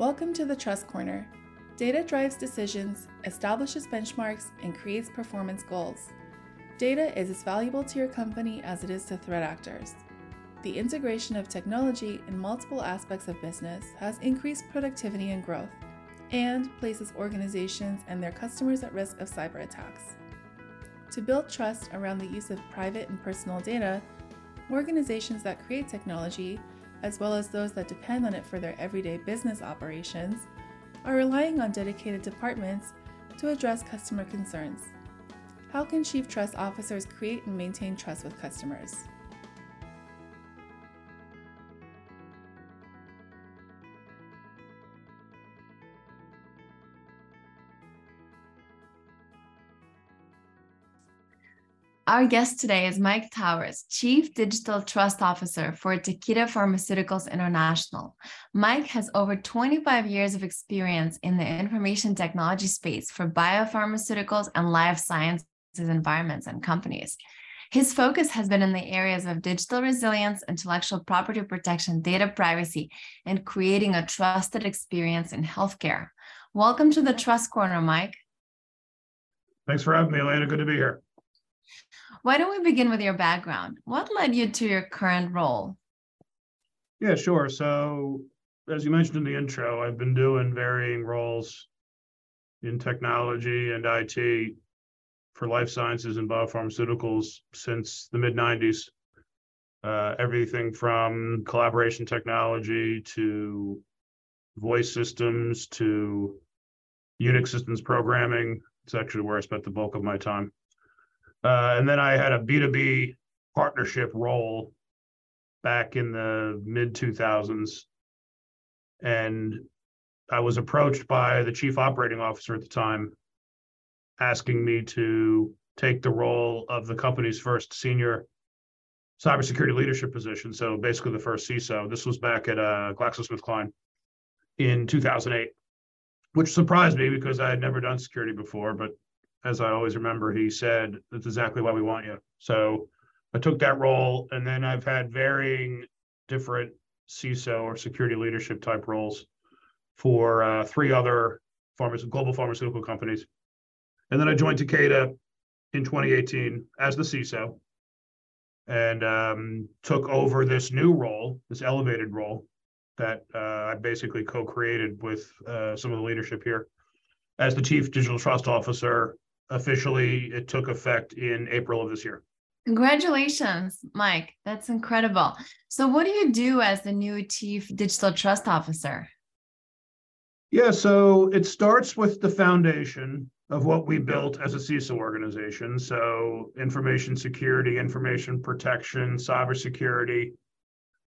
Welcome to the Trust Corner. Data drives decisions, establishes benchmarks, and creates performance goals. Data is as valuable to your company as it is to threat actors. The integration of technology in multiple aspects of business has increased productivity and growth, and places organizations and their customers at risk of cyber attacks. To build trust around the use of private and personal data, organizations that create technology as well as those that depend on it for their everyday business operations, are relying on dedicated departments to address customer concerns. How can Chief Trust Officers create and maintain trust with customers? Our guest today is Mike Towers, Chief Digital Trust Officer for Takeda Pharmaceuticals International. Mike has over 25 years of experience in the information technology space for biopharmaceuticals and life sciences environments and companies. His focus has been in the areas of digital resilience, intellectual property protection, data privacy, and creating a trusted experience in healthcare. Welcome to the Trust Corner, Mike. Thanks for having me, Elena. Good to be here. Why don't we begin with your background? What led you to your current role? Yeah, sure. So, as you mentioned in the intro, I've been doing varying roles in technology and IT for life sciences and biopharmaceuticals since the mid 90s. Uh, everything from collaboration technology to voice systems to Unix systems programming. It's actually where I spent the bulk of my time. Uh, and then I had a B2B partnership role back in the mid 2000s. And I was approached by the chief operating officer at the time, asking me to take the role of the company's first senior cybersecurity leadership position. So basically, the first CISO. This was back at uh, GlaxoSmithKline in 2008, which surprised me because I had never done security before. But as I always remember, he said, That's exactly why we want you. So I took that role, and then I've had varying different CISO or security leadership type roles for uh, three other pharma- global pharmaceutical companies. And then I joined Takeda in 2018 as the CISO and um, took over this new role, this elevated role that uh, I basically co created with uh, some of the leadership here as the Chief Digital Trust Officer officially it took effect in April of this year. Congratulations, Mike. That's incredible. So, what do you do as the new Chief Digital Trust Officer? Yeah, so it starts with the foundation of what we built as a CISO organization. So, information security, information protection, cybersecurity.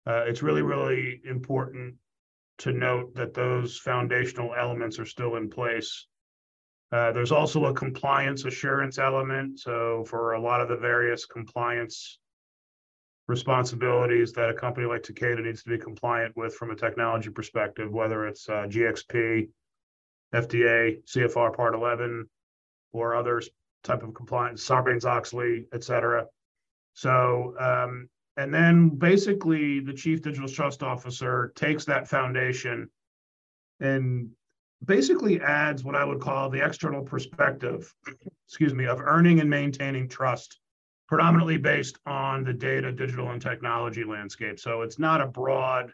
Uh, it's really, really important to note that those foundational elements are still in place uh, there's also a compliance assurance element. So for a lot of the various compliance responsibilities that a company like Takeda needs to be compliant with from a technology perspective, whether it's uh, GXP, FDA, CFR Part 11, or other type of compliance, Sarbanes-Oxley, et cetera. So, um, and then basically the chief digital trust officer takes that foundation and basically adds what I would call the external perspective, excuse me, of earning and maintaining trust, predominantly based on the data, digital, and technology landscape. So it's not a broad,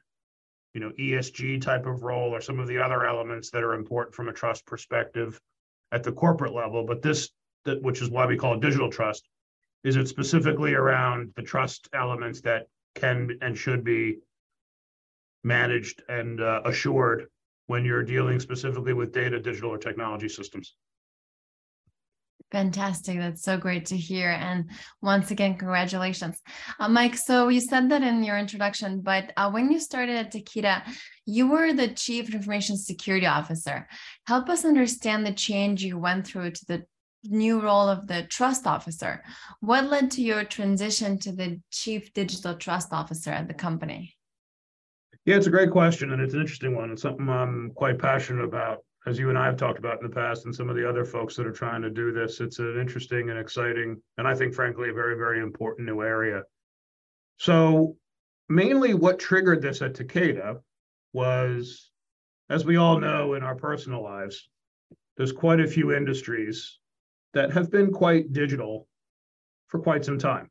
you know, ESG type of role or some of the other elements that are important from a trust perspective at the corporate level. But this, which is why we call it digital trust, is it specifically around the trust elements that can and should be managed and uh, assured when you're dealing specifically with data, digital, or technology systems. Fantastic. That's so great to hear. And once again, congratulations. Uh, Mike, so you said that in your introduction, but uh, when you started at Takeda, you were the Chief Information Security Officer. Help us understand the change you went through to the new role of the Trust Officer. What led to your transition to the Chief Digital Trust Officer at the company? Yeah, it's a great question, and it's an interesting one. It's something I'm quite passionate about, as you and I have talked about in the past, and some of the other folks that are trying to do this. It's an interesting and exciting, and I think, frankly, a very, very important new area. So, mainly what triggered this at Takeda was as we all know in our personal lives, there's quite a few industries that have been quite digital for quite some time.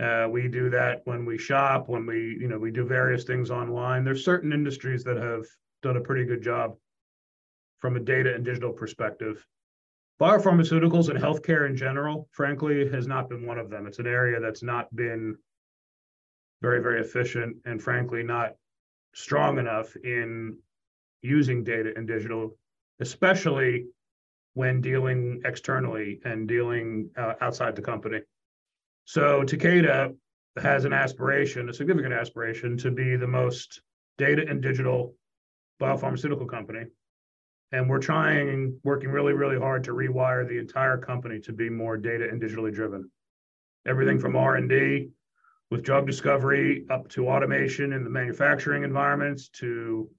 Uh, we do that when we shop, when we, you know, we do various things online. There's certain industries that have done a pretty good job from a data and digital perspective. Biopharmaceuticals and healthcare in general, frankly, has not been one of them. It's an area that's not been very, very efficient and frankly not strong enough in using data and digital, especially when dealing externally and dealing uh, outside the company. So Takeda has an aspiration, a significant aspiration, to be the most data and digital biopharmaceutical company. And we're trying, working really, really hard to rewire the entire company to be more data and digitally driven. Everything from R&D with drug discovery up to automation in the manufacturing environments to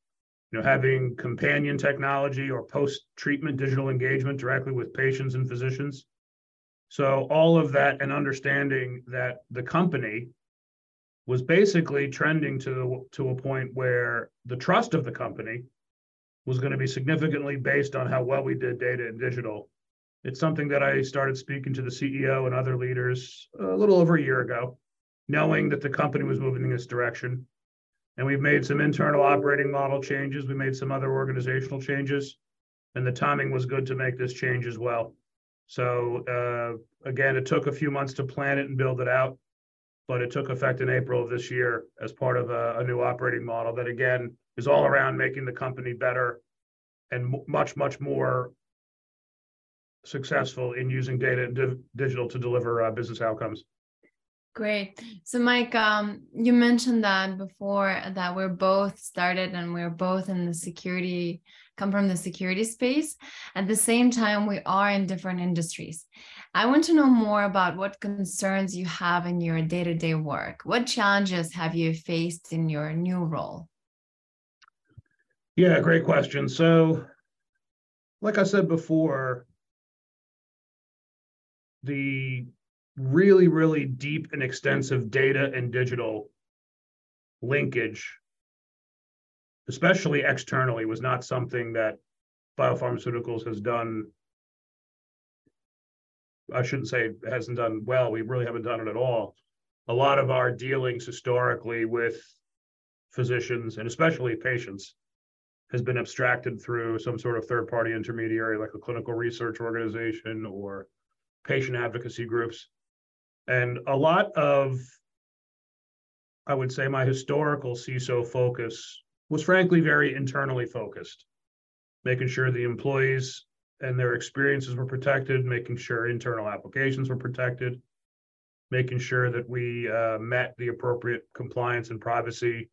you know, having companion technology or post-treatment digital engagement directly with patients and physicians. So all of that and understanding that the company was basically trending to to a point where the trust of the company was going to be significantly based on how well we did data and digital. It's something that I started speaking to the CEO and other leaders a little over a year ago, knowing that the company was moving in this direction. And we've made some internal operating model changes. We made some other organizational changes, and the timing was good to make this change as well. So uh, again, it took a few months to plan it and build it out, but it took effect in April of this year as part of a, a new operating model that again is all around making the company better and much, much more successful in using data and di- digital to deliver uh, business outcomes. Great. So, Mike, um, you mentioned that before that we're both started and we're both in the security, come from the security space. At the same time, we are in different industries. I want to know more about what concerns you have in your day to day work. What challenges have you faced in your new role? Yeah, great question. So, like I said before, the really, really deep and extensive data and digital linkage, especially externally, was not something that biopharmaceuticals has done. I shouldn't say hasn't done well. We really haven't done it at all. A lot of our dealings historically with physicians and especially patients has been abstracted through some sort of third party intermediary like a clinical research organization or patient advocacy groups. And a lot of, I would say, my historical CISO focus was frankly very internally focused, making sure the employees and their experiences were protected, making sure internal applications were protected, making sure that we uh, met the appropriate compliance and privacy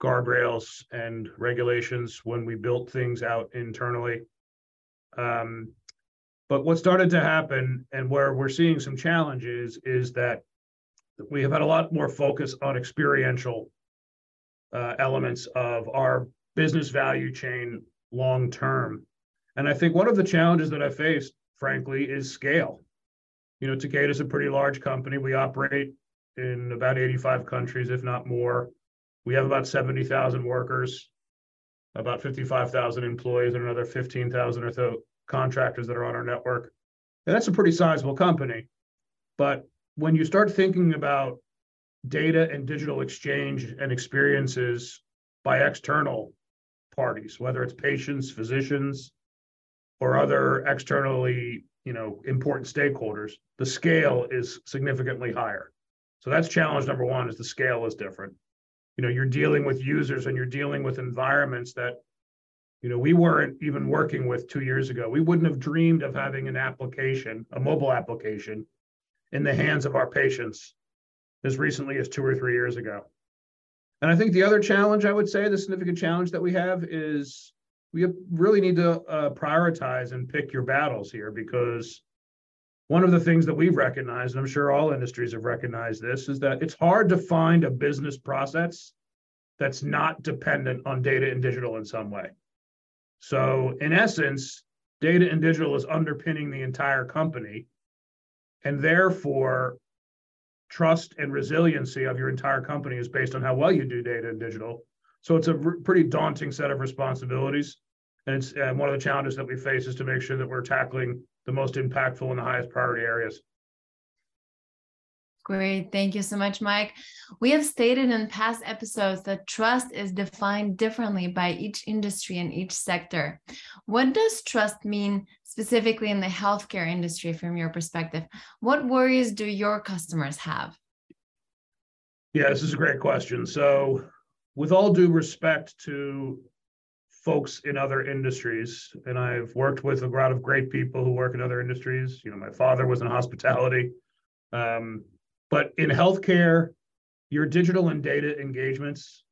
guardrails and regulations when we built things out internally. Um, but what started to happen and where we're seeing some challenges is that we have had a lot more focus on experiential uh, elements of our business value chain long term. And I think one of the challenges that I faced, frankly, is scale. You know, Takeda is a pretty large company. We operate in about 85 countries, if not more. We have about 70,000 workers, about 55,000 employees, and another 15,000 or so contractors that are on our network. And that's a pretty sizable company. But when you start thinking about data and digital exchange and experiences by external parties, whether it's patients, physicians, or other externally, you know, important stakeholders, the scale is significantly higher. So that's challenge number one is the scale is different. You know, you're dealing with users and you're dealing with environments that you know, we weren't even working with two years ago. We wouldn't have dreamed of having an application, a mobile application, in the hands of our patients as recently as two or three years ago. And I think the other challenge I would say, the significant challenge that we have is we really need to uh, prioritize and pick your battles here because one of the things that we've recognized, and I'm sure all industries have recognized this, is that it's hard to find a business process that's not dependent on data and digital in some way. So in essence, data and digital is underpinning the entire company. And therefore, trust and resiliency of your entire company is based on how well you do data and digital, So it's a r- pretty daunting set of responsibilities. And it's and one of the challenges that we face is to make sure that we're tackling the most impactful and the highest priority areas. Great. Thank you so much, Mike. We have stated in past episodes that trust is defined differently by each industry and each sector. What does trust mean specifically in the healthcare industry from your perspective? What worries do your customers have? Yeah, this is a great question. So, with all due respect to folks in other industries, and I've worked with a lot of great people who work in other industries. You know, my father was in hospitality. Um, but in healthcare, your digital and data engagements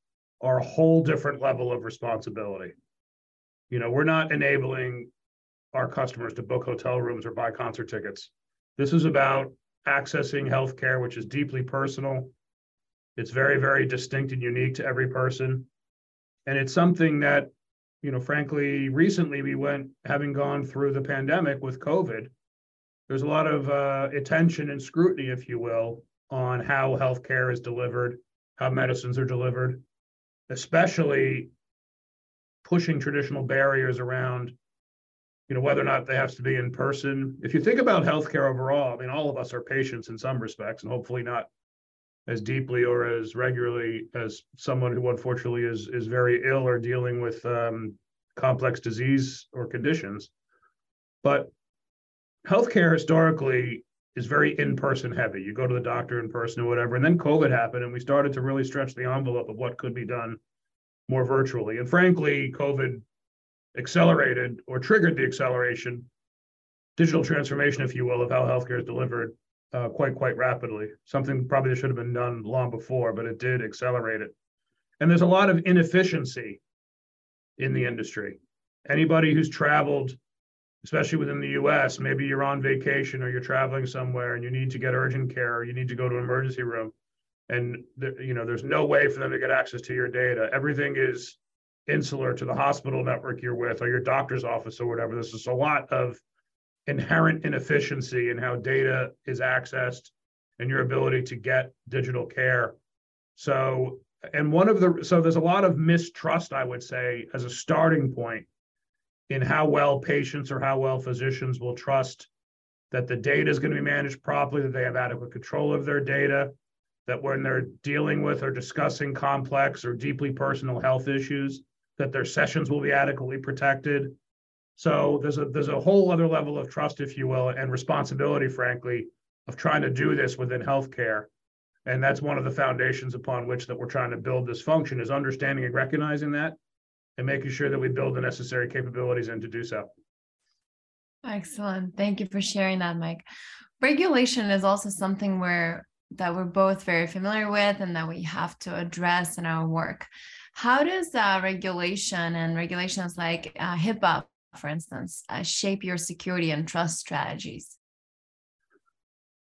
are a whole different level of responsibility. You know, we're not enabling our customers to book hotel rooms or buy concert tickets. This is about accessing healthcare, which is deeply personal. It's very, very distinct and unique to every person. And it's something that, you know, frankly, recently we went, having gone through the pandemic with COVID, there's a lot of uh, attention and scrutiny, if you will, on how healthcare is delivered, how medicines are delivered, especially pushing traditional barriers around you know whether or not they have to be in person. If you think about healthcare overall i mean all of us are patients in some respects and hopefully not as deeply or as regularly as someone who unfortunately is is very ill or dealing with um, complex disease or conditions. But healthcare historically is very in-person heavy. You go to the doctor in person or whatever. And then COVID happened and we started to really stretch the envelope of what could be done more virtually. And frankly, COVID accelerated or triggered the acceleration, digital transformation, if you will, of how healthcare is delivered uh, quite, quite rapidly. Something probably should have been done long before, but it did accelerate it. And there's a lot of inefficiency in the industry. Anybody who's traveled especially within the US, maybe you're on vacation or you're traveling somewhere and you need to get urgent care or you need to go to an emergency room and the, you know there's no way for them to get access to your data. Everything is insular to the hospital network you're with or your doctor's office or whatever. This is a lot of inherent inefficiency in how data is accessed and your ability to get digital care. So, and one of the so there's a lot of mistrust, I would say, as a starting point in how well patients or how well physicians will trust that the data is going to be managed properly, that they have adequate control of their data, that when they're dealing with or discussing complex or deeply personal health issues, that their sessions will be adequately protected. So there's a there's a whole other level of trust, if you will, and responsibility, frankly, of trying to do this within healthcare. And that's one of the foundations upon which that we're trying to build this function is understanding and recognizing that and making sure that we build the necessary capabilities in to do so. Excellent. Thank you for sharing that, Mike. Regulation is also something where that we're both very familiar with and that we have to address in our work. How does uh, regulation and regulations like uh, HIPAA, for instance, uh, shape your security and trust strategies?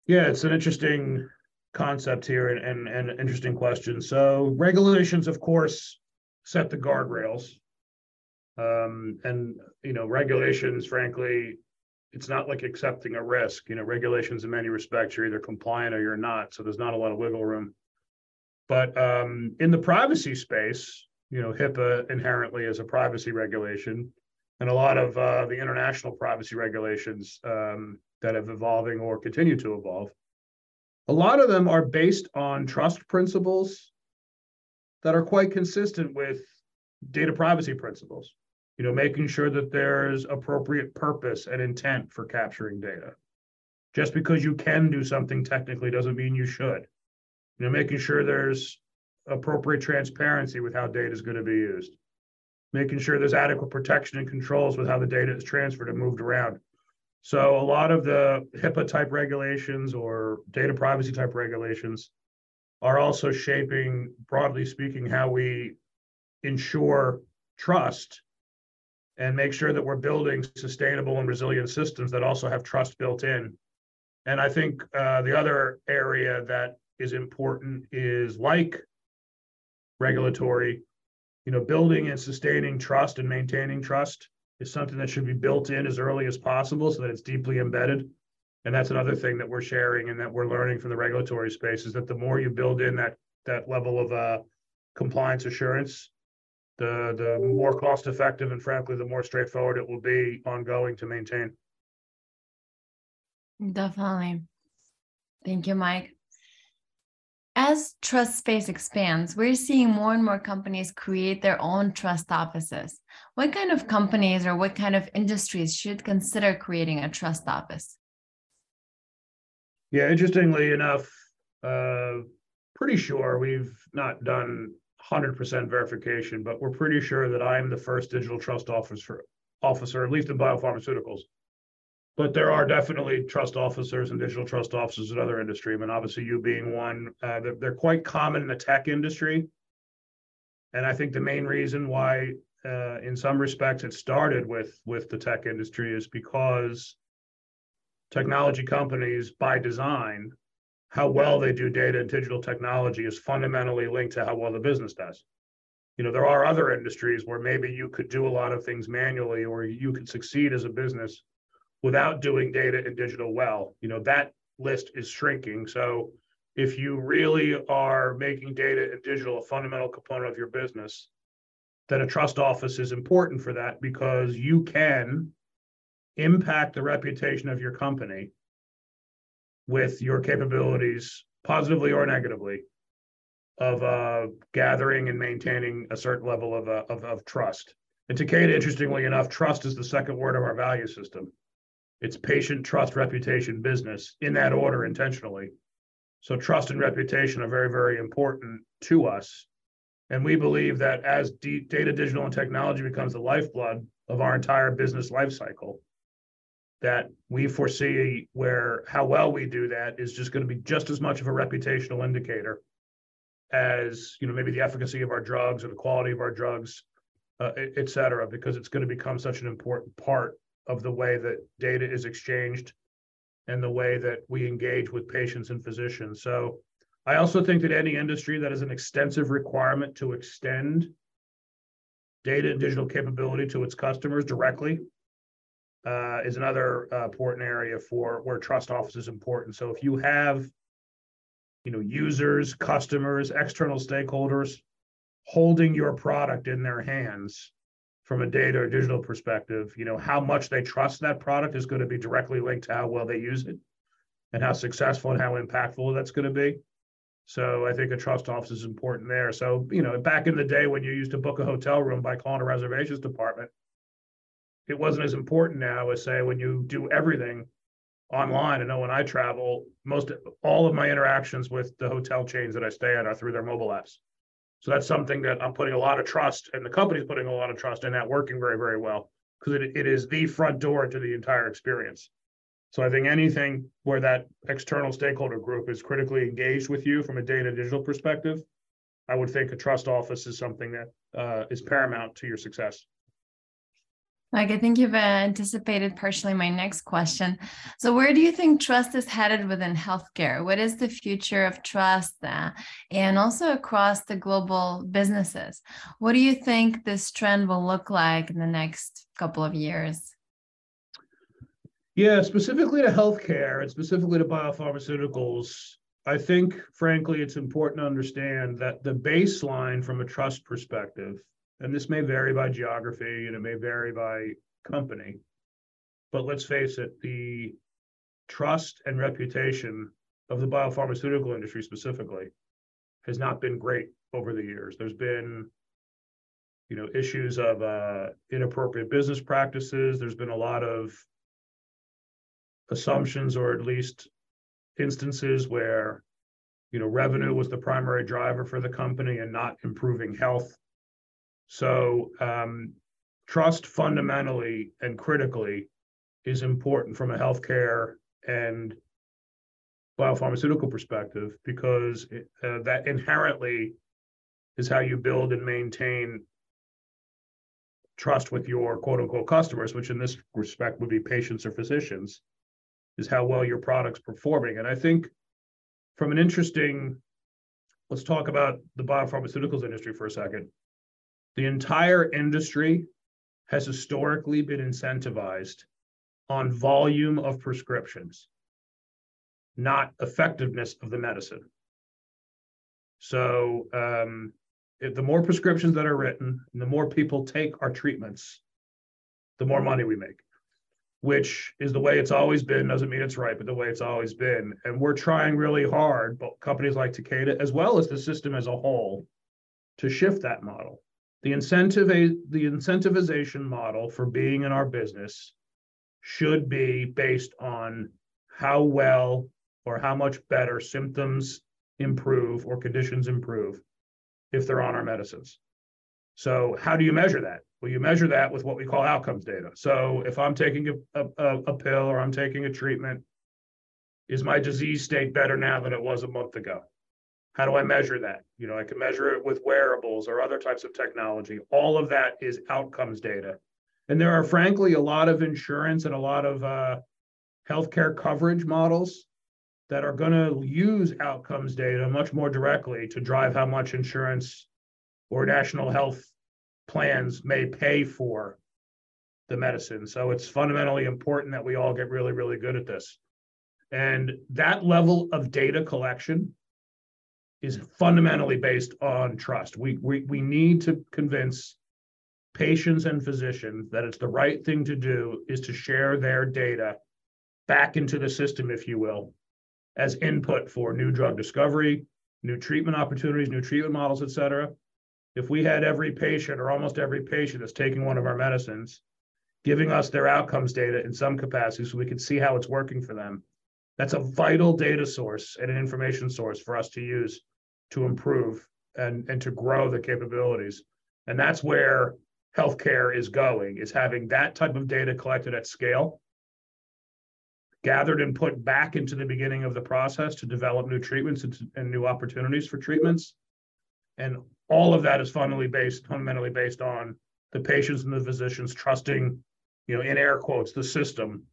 Yeah, it's an interesting concept here and, and, and interesting question. So regulations, of course, set the guardrails. Um, and you know, regulations, frankly, it's not like accepting a risk. You know, regulations in many respects, you're either compliant or you're not. So there's not a lot of wiggle room. But um, in the privacy space, you know, HIPAA inherently is a privacy regulation, and a lot of uh, the international privacy regulations um, that have evolving or continue to evolve. A lot of them are based on trust principles that are quite consistent with data privacy principles. You know, making sure that there's appropriate purpose and intent for capturing data. Just because you can do something technically doesn't mean you should. You know, making sure there's appropriate transparency with how data is going to be used. Making sure there's adequate protection and controls with how the data is transferred and moved around. So a lot of the HIPAA type regulations or data privacy type regulations are also shaping, broadly speaking, how we ensure trust and make sure that we're building sustainable and resilient systems that also have trust built in. And I think uh, the other area that is important is like regulatory, you know, building and sustaining trust and maintaining trust is something that should be built in as early as possible so that it's deeply embedded. And that's another thing that we're sharing and that we're learning from the regulatory space is that the more you build in that that level of uh, compliance assurance, the the more cost effective and frankly the more straightforward it will be ongoing to maintain. Definitely. Thank you, Mike. As trust space expands, we're seeing more and more companies create their own trust offices. What kind of companies or what kind of industries should consider creating a trust office? Yeah, interestingly enough, uh, pretty sure we've not done 100% verification, but we're pretty sure that I'm the first digital trust officer, officer, at least in biopharmaceuticals. But there are definitely trust officers and digital trust officers in other industry. I mean, obviously, you being one, uh, they're, they're, quite common in the tech industry. And I think the main reason why, uh, in some respects, it started with with the tech industry is because technology companies, by design, how well they do data and digital technology is fundamentally linked to how well the business does. You know, there are other industries where maybe you could do a lot of things manually or you could succeed as a business without doing data and digital well. You know, that list is shrinking. So if you really are making data and digital a fundamental component of your business, then a trust office is important for that because you can impact the reputation of your company with your capabilities, positively or negatively, of uh, gathering and maintaining a certain level of, uh, of, of trust. And Takeda, interestingly enough, trust is the second word of our value system. It's patient, trust, reputation, business in that order intentionally. So trust and reputation are very, very important to us. And we believe that as d- data, digital, and technology becomes the lifeblood of our entire business life cycle, that we foresee where how well we do that is just going to be just as much of a reputational indicator as you know maybe the efficacy of our drugs or the quality of our drugs uh, et cetera because it's going to become such an important part of the way that data is exchanged and the way that we engage with patients and physicians. So i also think that any industry that has an extensive requirement to extend data and digital capability to its customers directly uh, is another uh, important area for where trust office is important. So if you have, you know, users, customers, external stakeholders holding your product in their hands from a data or digital perspective, you know, how much they trust that product is going to be directly linked to how well they use it and how successful and how impactful that's going to be. So I think a trust office is important there. So, you know, back in the day when you used to book a hotel room by calling a reservations department, it wasn't as important now as say when you do everything online. I know when I travel, most all of my interactions with the hotel chains that I stay at are through their mobile apps. So that's something that I'm putting a lot of trust, and the company's putting a lot of trust in that working very, very well because it, it is the front door to the entire experience. So I think anything where that external stakeholder group is critically engaged with you from a data digital perspective, I would think a trust office is something that uh, is paramount to your success. Like, I think you've anticipated partially my next question. So, where do you think trust is headed within healthcare? What is the future of trust uh, and also across the global businesses? What do you think this trend will look like in the next couple of years? Yeah, specifically to healthcare and specifically to biopharmaceuticals, I think, frankly, it's important to understand that the baseline from a trust perspective and this may vary by geography and it may vary by company. But let's face it, the trust and reputation of the biopharmaceutical industry specifically has not been great over the years. There's been you know issues of uh, inappropriate business practices. There's been a lot of assumptions, or at least instances where you know revenue was the primary driver for the company and not improving health so um, trust fundamentally and critically is important from a healthcare and biopharmaceutical perspective because uh, that inherently is how you build and maintain trust with your quote unquote customers, which in this respect would be patients or physicians, is how well your product's performing. And I think from an interesting, let's talk about the biopharmaceuticals industry for a second. The entire industry has historically been incentivized on volume of prescriptions, not effectiveness of the medicine. So, um, the more prescriptions that are written the more people take our treatments, the more money we make, which is the way it's always been. Doesn't mean it's right, but the way it's always been. And we're trying really hard, but companies like Takeda, as well as the system as a whole, to shift that model. The incentive, the incentivization model for being in our business should be based on how well or how much better symptoms improve or conditions improve if they're on our medicines. So how do you measure that? Well, you measure that with what we call outcomes data. So if I'm taking a, a, a pill or I'm taking a treatment, is my disease state better now than it was a month ago? How do I measure that? You know, I can measure it with wearables or other types of technology. All of that is outcomes data. And there are, frankly, a lot of insurance and a lot of uh, healthcare coverage models that are going to use outcomes data much more directly to drive how much insurance or national health plans may pay for the medicine. So it's fundamentally important that we all get really, really good at this. And that level of data collection is fundamentally based on trust. We, we, we need to convince patients and physicians that it's the right thing to do is to share their data back into the system, if you will, as input for new drug discovery, new treatment opportunities, new treatment models, et cetera. If we had every patient or almost every patient that's taking one of our medicines, giving us their outcomes data in some capacity so we can see how it's working for them, that's a vital data source and an information source for us to use to improve and, and to grow the capabilities. And that's where healthcare is going, is having that type of data collected at scale gathered and put back into the beginning of the process to develop new treatments and, and new opportunities for treatments. And all of that is fundamentally based, fundamentally based on the patients and the physicians trusting, you know, in air quotes, the system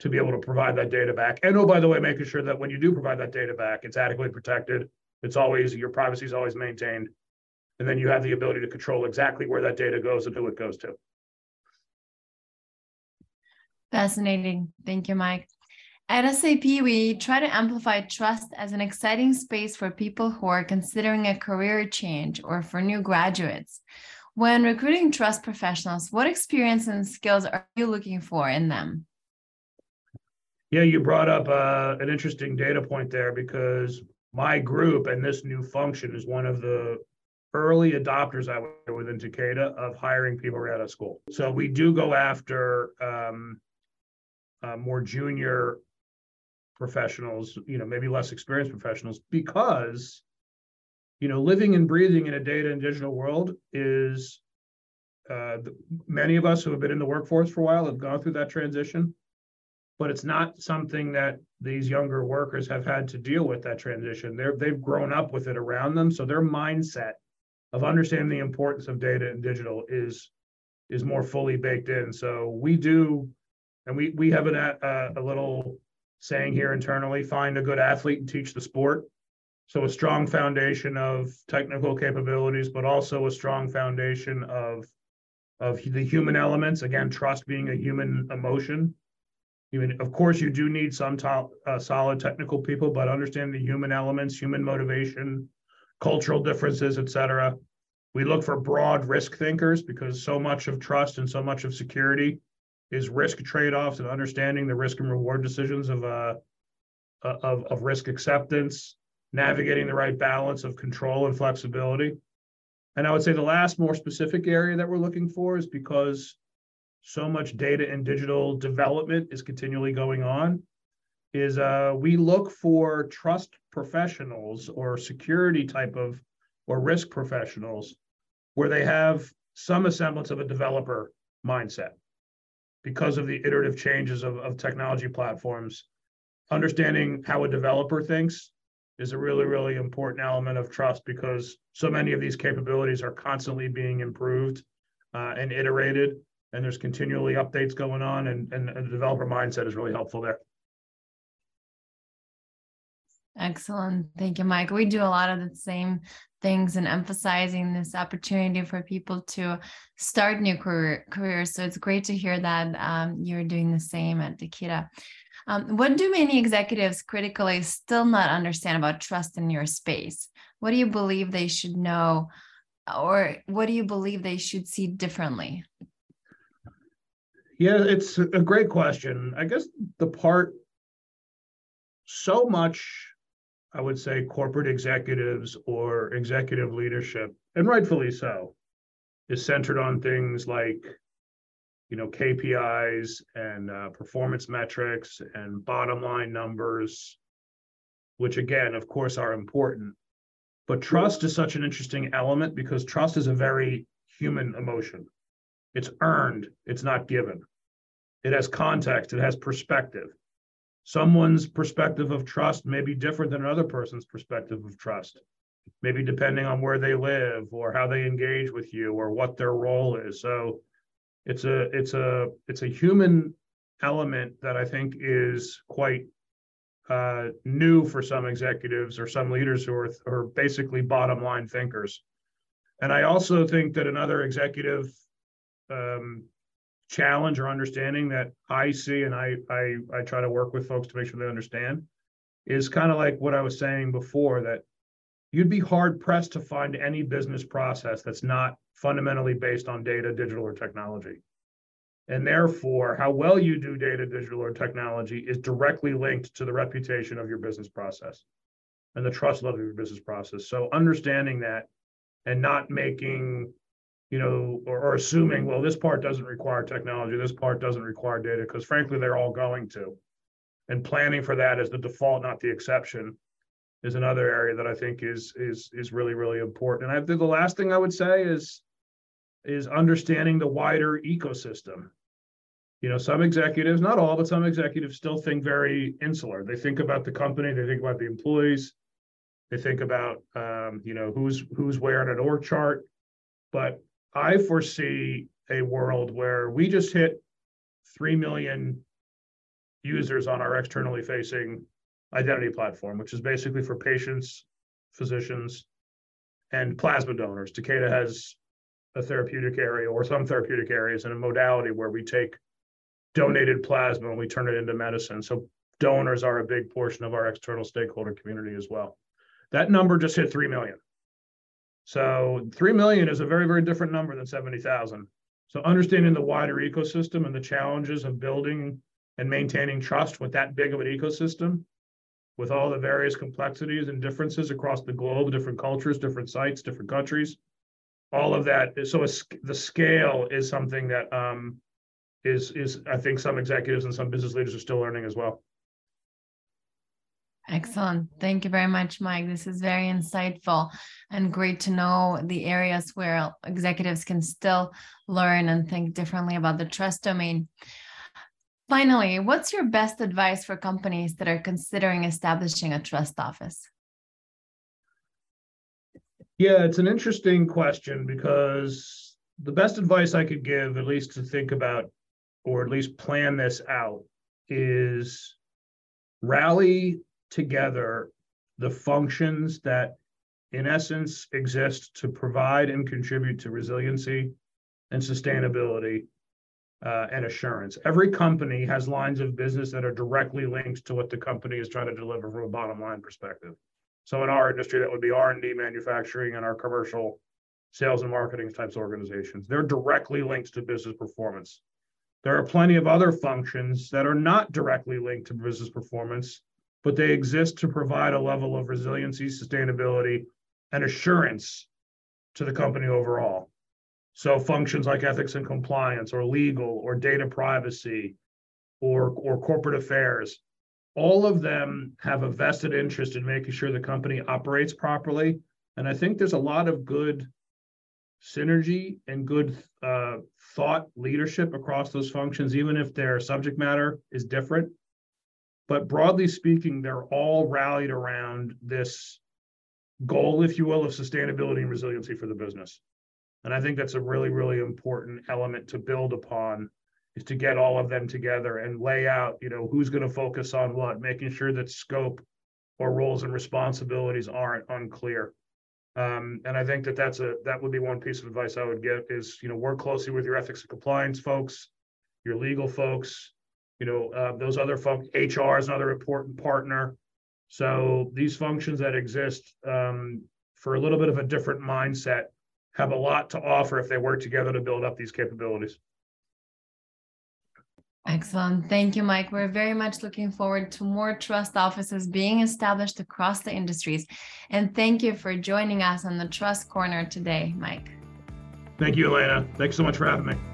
to be able to provide that data back. And oh, by the way, making sure that when you do provide that data back, it's adequately protected. It's always your privacy is always maintained. And then you have the ability to control exactly where that data goes and who it goes to. Fascinating. Thank you, Mike. At SAP, we try to amplify trust as an exciting space for people who are considering a career change or for new graduates. When recruiting trust professionals, what experience and skills are you looking for in them? Yeah, you brought up uh, an interesting data point there because my group and this new function is one of the early adopters I would within Takeda of hiring people right out of school. So we do go after um, uh, more junior professionals, you know, maybe less experienced professionals, because, you know, living and breathing in a data and digital world is uh, many of us who have been in the workforce for a while have gone through that transition, but it's not something that these younger workers have had to deal with that transition. They're, they've grown up with it around them. So their mindset of understanding the importance of data and digital is is more fully baked in. So we do, and we we have an, a, a little saying here internally find a good athlete and teach the sport. So a strong foundation of technical capabilities, but also a strong foundation of of the human elements. Again, trust being a human emotion. Mean, of course, you do need some top, uh, solid technical people, but understand the human elements, human motivation, cultural differences, et cetera. We look for broad risk thinkers because so much of trust and so much of security is risk trade-offs and understanding the risk and reward decisions of uh, uh, of, of risk acceptance, navigating the right balance of control and flexibility. And I would say the last more specific area that we're looking for is because so much data and digital development is continually going on, is uh, we look for trust professionals or security type of or risk professionals where they have some semblance of a developer mindset because of the iterative changes of, of technology platforms, understanding how a developer thinks is a really, really important element of trust because so many of these capabilities are constantly being improved uh, and iterated, and there's continually updates going on, and, and the developer mindset is really helpful there. Excellent. Thank you, Mike. We do a lot of the same things and emphasizing this opportunity for people to start new career, careers. So it's great to hear that um, you're doing the same at Takeda. Um, what do many executives critically still not understand about trust in your space? What do you believe they should know or what do you believe they should see differently? Yeah, it's a great question. I guess the part so much, I would say, corporate executives or executive leadership, and rightfully so, is centered on things like you know KPIs and uh, performance metrics and bottom line numbers, which again, of course, are important. But trust is such an interesting element because trust is a very human emotion. It's earned, it's not given. It has context, it has perspective. Someone's perspective of trust may be different than another person's perspective of trust, maybe depending on where they live or how they engage with you or what their role is. So it's a it's a it's a human element that I think is quite uh, new for some executives or some leaders who are, are basically bottom line thinkers. And I also think that another executive um, challenge or understanding that I see and I, I I try to work with folks to make sure they understand is kind of like what I was saying before that you'd be hard pressed to find any business process that's not fundamentally based on data, digital, or technology. And therefore, how well you do data, digital, or technology is directly linked to the reputation of your business process and the trust level of your business process. So understanding that and not making, you know, or, or assuming, well, this part doesn't require technology, this part doesn't require data, because frankly, they're all going to. And planning for that as the default, not the exception, is another area that I think is is is really really important. And I think the last thing I would say is is understanding the wider ecosystem. You know, some executives, not all, but some executives still think very insular. They think about the company, they think about the employees, they think about um, you know who's who's where an org chart. But I foresee a world where we just hit three million users on our externally facing identity platform, which is basically for patients, physicians, and plasma donors. Takeda has a therapeutic area or some therapeutic areas in a modality where we take donated plasma and we turn it into medicine. So donors are a big portion of our external stakeholder community as well. That number just hit 3 million. So 3 million is a very, very different number than 70,000. So understanding the wider ecosystem and the challenges of building and maintaining trust with that big of an ecosystem, with all the various complexities and differences across the globe, different cultures, different sites, different countries, all of that. So the scale is something that um, is is I think some executives and some business leaders are still learning as well. Excellent. Thank you very much, Mike. This is very insightful and great to know the areas where executives can still learn and think differently about the trust domain. Finally, what's your best advice for companies that are considering establishing a trust office? Yeah, it's an interesting question because the best advice I could give, at least to think about or at least plan this out, is rally together the functions that, in essence, exist to provide and contribute to resiliency and sustainability uh, and assurance. Every company has lines of business that are directly linked to what the company is trying to deliver from a bottom line perspective. So in our industry, that would be R&D manufacturing and our commercial sales and marketing types of organizations. They're directly linked to business performance. There are plenty of other functions that are not directly linked to business performance, but they exist to provide a level of resiliency, sustainability, and assurance to the company overall. So functions like ethics and compliance or legal or data privacy or, or corporate affairs all of them have a vested interest in making sure the company operates properly. And I think there's a lot of good synergy and good uh, thought leadership across those functions, even if their subject matter is different. But broadly speaking, they're all rallied around this goal, if you will, of sustainability and resiliency for the business. And I think that's a really, really important element to build upon is to get all of them together and lay out, you know, who's going to focus on what, making sure that scope or roles and responsibilities aren't unclear. Um, and I think that that's a that would be one piece of advice I would give is you know work closely with your ethics and compliance folks, your legal folks, you know uh, those other folks. HR is another important partner. So these functions that exist um, for a little bit of a different mindset have a lot to offer if they work together to build up these capabilities. Excellent. Thank you, Mike. We're very much looking forward to more trust offices being established across the industries. And thank you for joining us on the Trust Corner today, Mike. Thank you, Elena. Thanks so much for having me.